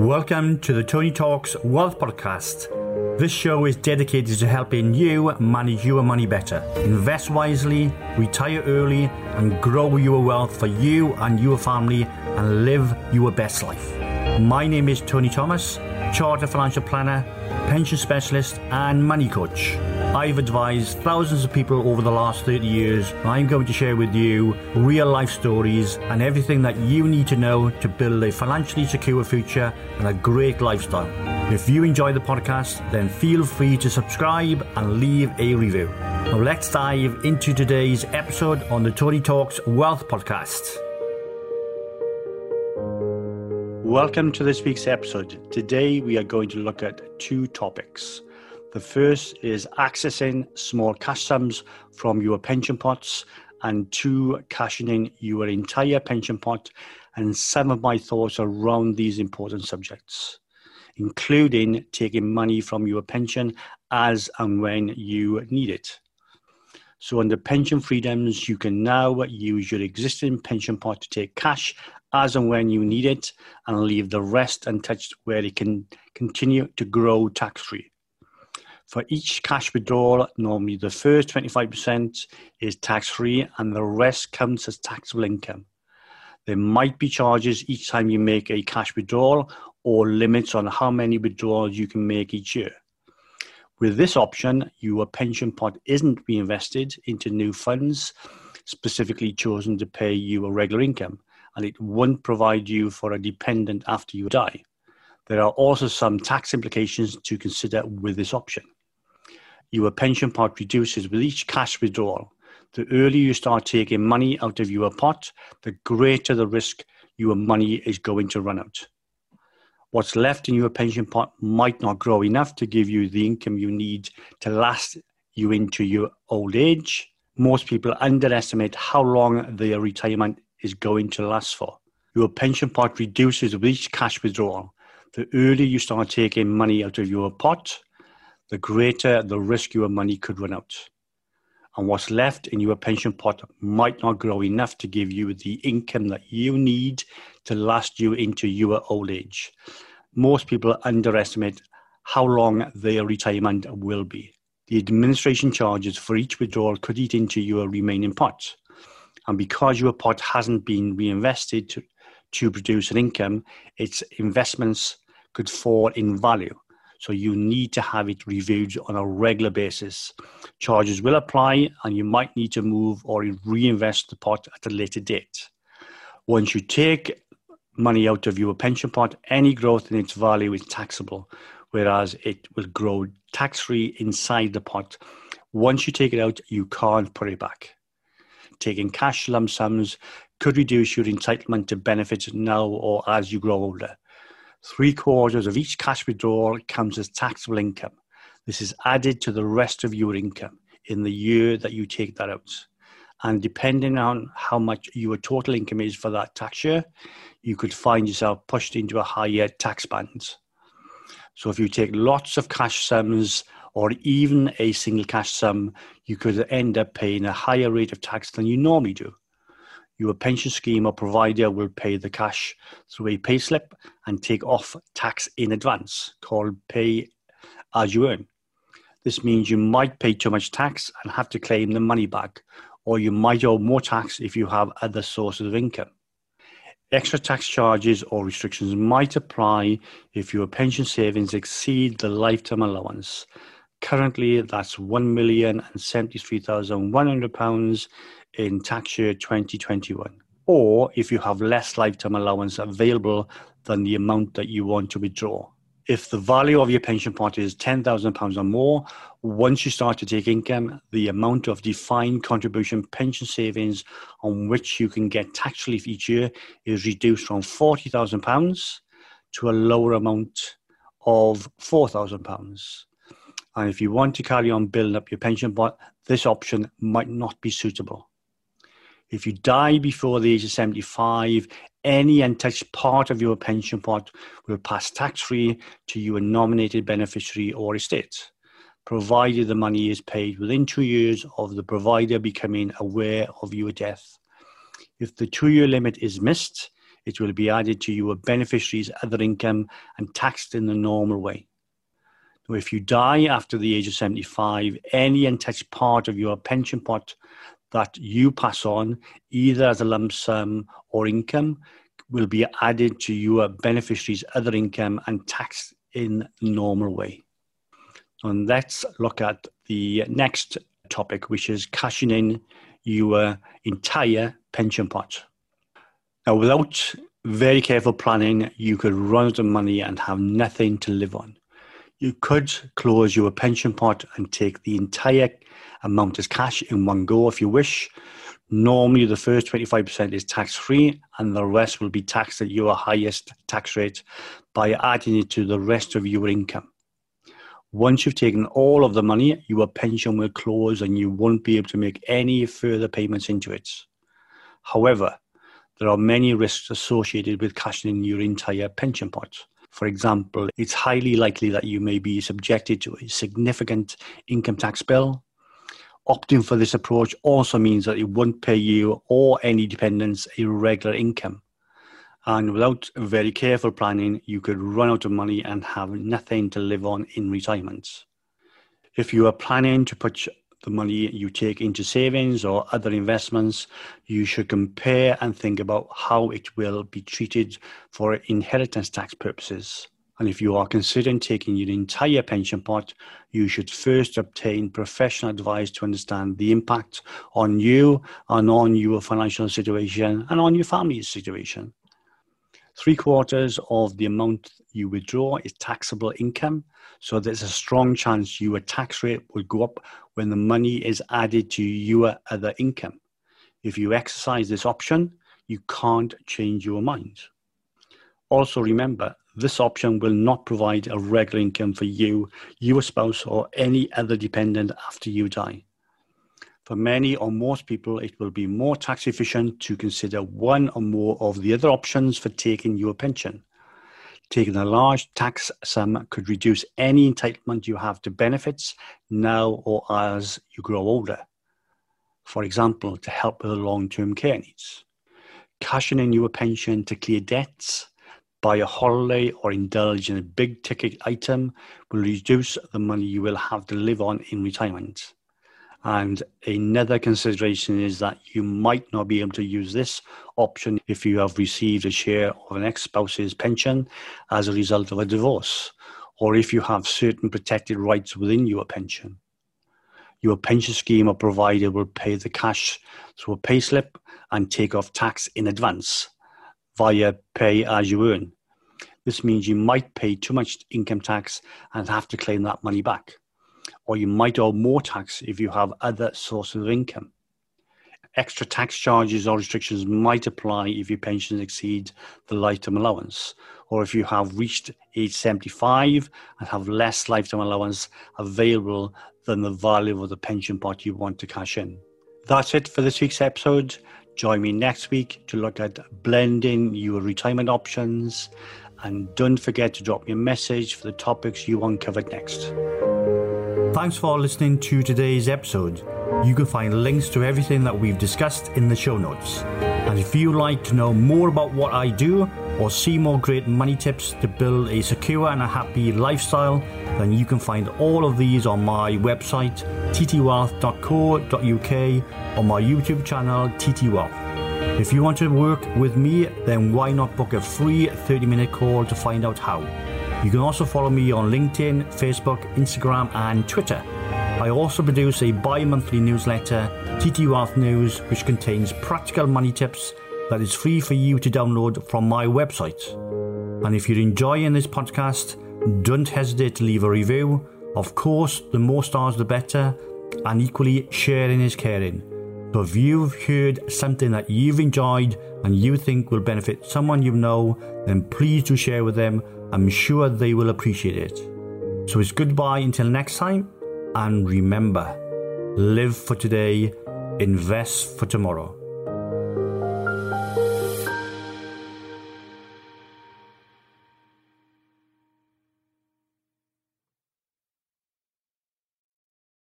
Welcome to the Tony Talks Wealth Podcast. This show is dedicated to helping you manage your money better, invest wisely, retire early, and grow your wealth for you and your family and live your best life. My name is Tony Thomas, Chartered Financial Planner, Pension Specialist, and Money Coach. I've advised thousands of people over the last 30 years. I'm going to share with you real life stories and everything that you need to know to build a financially secure future and a great lifestyle. If you enjoy the podcast, then feel free to subscribe and leave a review. Now let's dive into today's episode on the Tony Talks Wealth Podcast. Welcome to this week's episode. Today we are going to look at two topics. The first is accessing small cash sums from your pension pots, and two, cashing in your entire pension pot, and some of my thoughts around these important subjects, including taking money from your pension as and when you need it. So, under pension freedoms, you can now use your existing pension pot to take cash as and when you need it and leave the rest untouched where it can continue to grow tax free. For each cash withdrawal, normally the first 25% is tax free and the rest counts as taxable income. There might be charges each time you make a cash withdrawal or limits on how many withdrawals you can make each year. With this option, your pension pot isn't reinvested into new funds specifically chosen to pay you a regular income, and it won't provide you for a dependent after you die. There are also some tax implications to consider with this option your pension pot reduces with each cash withdrawal. The earlier you start taking money out of your pot, the greater the risk your money is going to run out. What's left in your pension pot might not grow enough to give you the income you need to last you into your old age. Most people underestimate how long their retirement is going to last for. Your pension pot reduces with each cash withdrawal. The earlier you start taking money out of your pot, the greater the risk your money could run out. And what's left in your pension pot might not grow enough to give you the income that you need to last you into your old age. Most people underestimate how long their retirement will be. The administration charges for each withdrawal could eat into your remaining pot. And because your pot hasn't been reinvested to, to produce an income, its investments could fall in value so you need to have it reviewed on a regular basis. Charges will apply and you might need to move or reinvest the pot at a later date. Once you take money out of your pension pot, any growth in its value is taxable, whereas it will grow tax free inside the pot. Once you take it out, you can't put it back. Taking cash lump sums could reduce your entitlement to benefits now or as you grow older. Three quarters of each cash withdrawal counts as taxable income. This is added to the rest of your income in the year that you take that out. And depending on how much your total income is for that tax year, you could find yourself pushed into a higher tax band. So if you take lots of cash sums or even a single cash sum, you could end up paying a higher rate of tax than you normally do your pension scheme or provider will pay the cash through a payslip and take off tax in advance, called pay as you earn. This means you might pay too much tax and have to claim the money back, or you might owe more tax if you have other sources of income. Extra tax charges or restrictions might apply if your pension savings exceed the lifetime allowance. Currently, that's £1,073,100 in tax year 2021, or if you have less lifetime allowance available than the amount that you want to withdraw. If the value of your pension pot is £10,000 or more, once you start to take income, the amount of defined contribution pension savings on which you can get tax relief each year is reduced from £40,000 to a lower amount of £4,000. And if you want to carry on building up your pension pot, this option might not be suitable. If you die before the age of 75, any untouched part of your pension pot will pass tax free to your nominated beneficiary or estate, provided the money is paid within two years of the provider becoming aware of your death. If the two year limit is missed, it will be added to your beneficiary's other income and taxed in the normal way. Now, if you die after the age of 75, any untouched part of your pension pot that you pass on, either as a lump sum or income, will be added to your beneficiary's other income and taxed in the normal way. And let's look at the next topic, which is cashing in your entire pension pot. Now, without very careful planning, you could run out of money and have nothing to live on. You could close your pension pot and take the entire amount as cash in one go if you wish. Normally, the first 25% is tax free, and the rest will be taxed at your highest tax rate by adding it to the rest of your income. Once you've taken all of the money, your pension will close and you won't be able to make any further payments into it. However, there are many risks associated with cashing in your entire pension pot. For example, it's highly likely that you may be subjected to a significant income tax bill. Opting for this approach also means that it won't pay you or any dependents a regular income. And without very careful planning, you could run out of money and have nothing to live on in retirement. If you are planning to put the money you take into savings or other investments, you should compare and think about how it will be treated for inheritance tax purposes. And if you are considering taking your entire pension pot, you should first obtain professional advice to understand the impact on you and on your financial situation and on your family's situation. Three quarters of the amount you withdraw is taxable income. So there's a strong chance your tax rate will go up when the money is added to your other income. If you exercise this option, you can't change your mind. Also, remember, this option will not provide a regular income for you, your spouse, or any other dependent after you die. For many or most people, it will be more tax efficient to consider one or more of the other options for taking your pension. Taking a large tax sum could reduce any entitlement you have to benefits now or as you grow older. For example, to help with long term care needs. Cashing in your pension to clear debts, buy a holiday, or indulge in a big ticket item will reduce the money you will have to live on in retirement. And another consideration is that you might not be able to use this option if you have received a share of an ex spouse's pension as a result of a divorce, or if you have certain protected rights within your pension. Your pension scheme or provider will pay the cash through a payslip and take off tax in advance via pay as you earn. This means you might pay too much income tax and have to claim that money back or you might owe more tax if you have other sources of income. Extra tax charges or restrictions might apply if your pension exceeds the lifetime allowance, or if you have reached age 75 and have less lifetime allowance available than the value of the pension pot you want to cash in. That's it for this week's episode. Join me next week to look at blending your retirement options. And don't forget to drop me a message for the topics you want covered next. Thanks for listening to today's episode. You can find links to everything that we've discussed in the show notes. And if you'd like to know more about what I do or see more great money tips to build a secure and a happy lifestyle, then you can find all of these on my website, ttwealth.co.uk, or my YouTube channel, ttwealth. If you want to work with me, then why not book a free 30 minute call to find out how? You can also follow me on LinkedIn, Facebook, Instagram, and Twitter. I also produce a bi monthly newsletter, TT Wealth News, which contains practical money tips that is free for you to download from my website. And if you're enjoying this podcast, don't hesitate to leave a review. Of course, the more stars, the better, and equally, sharing is caring. So if you've heard something that you've enjoyed and you think will benefit someone you know, then please do share with them I'm sure they will appreciate it. So it's goodbye until next time, and remember live for today, invest for tomorrow.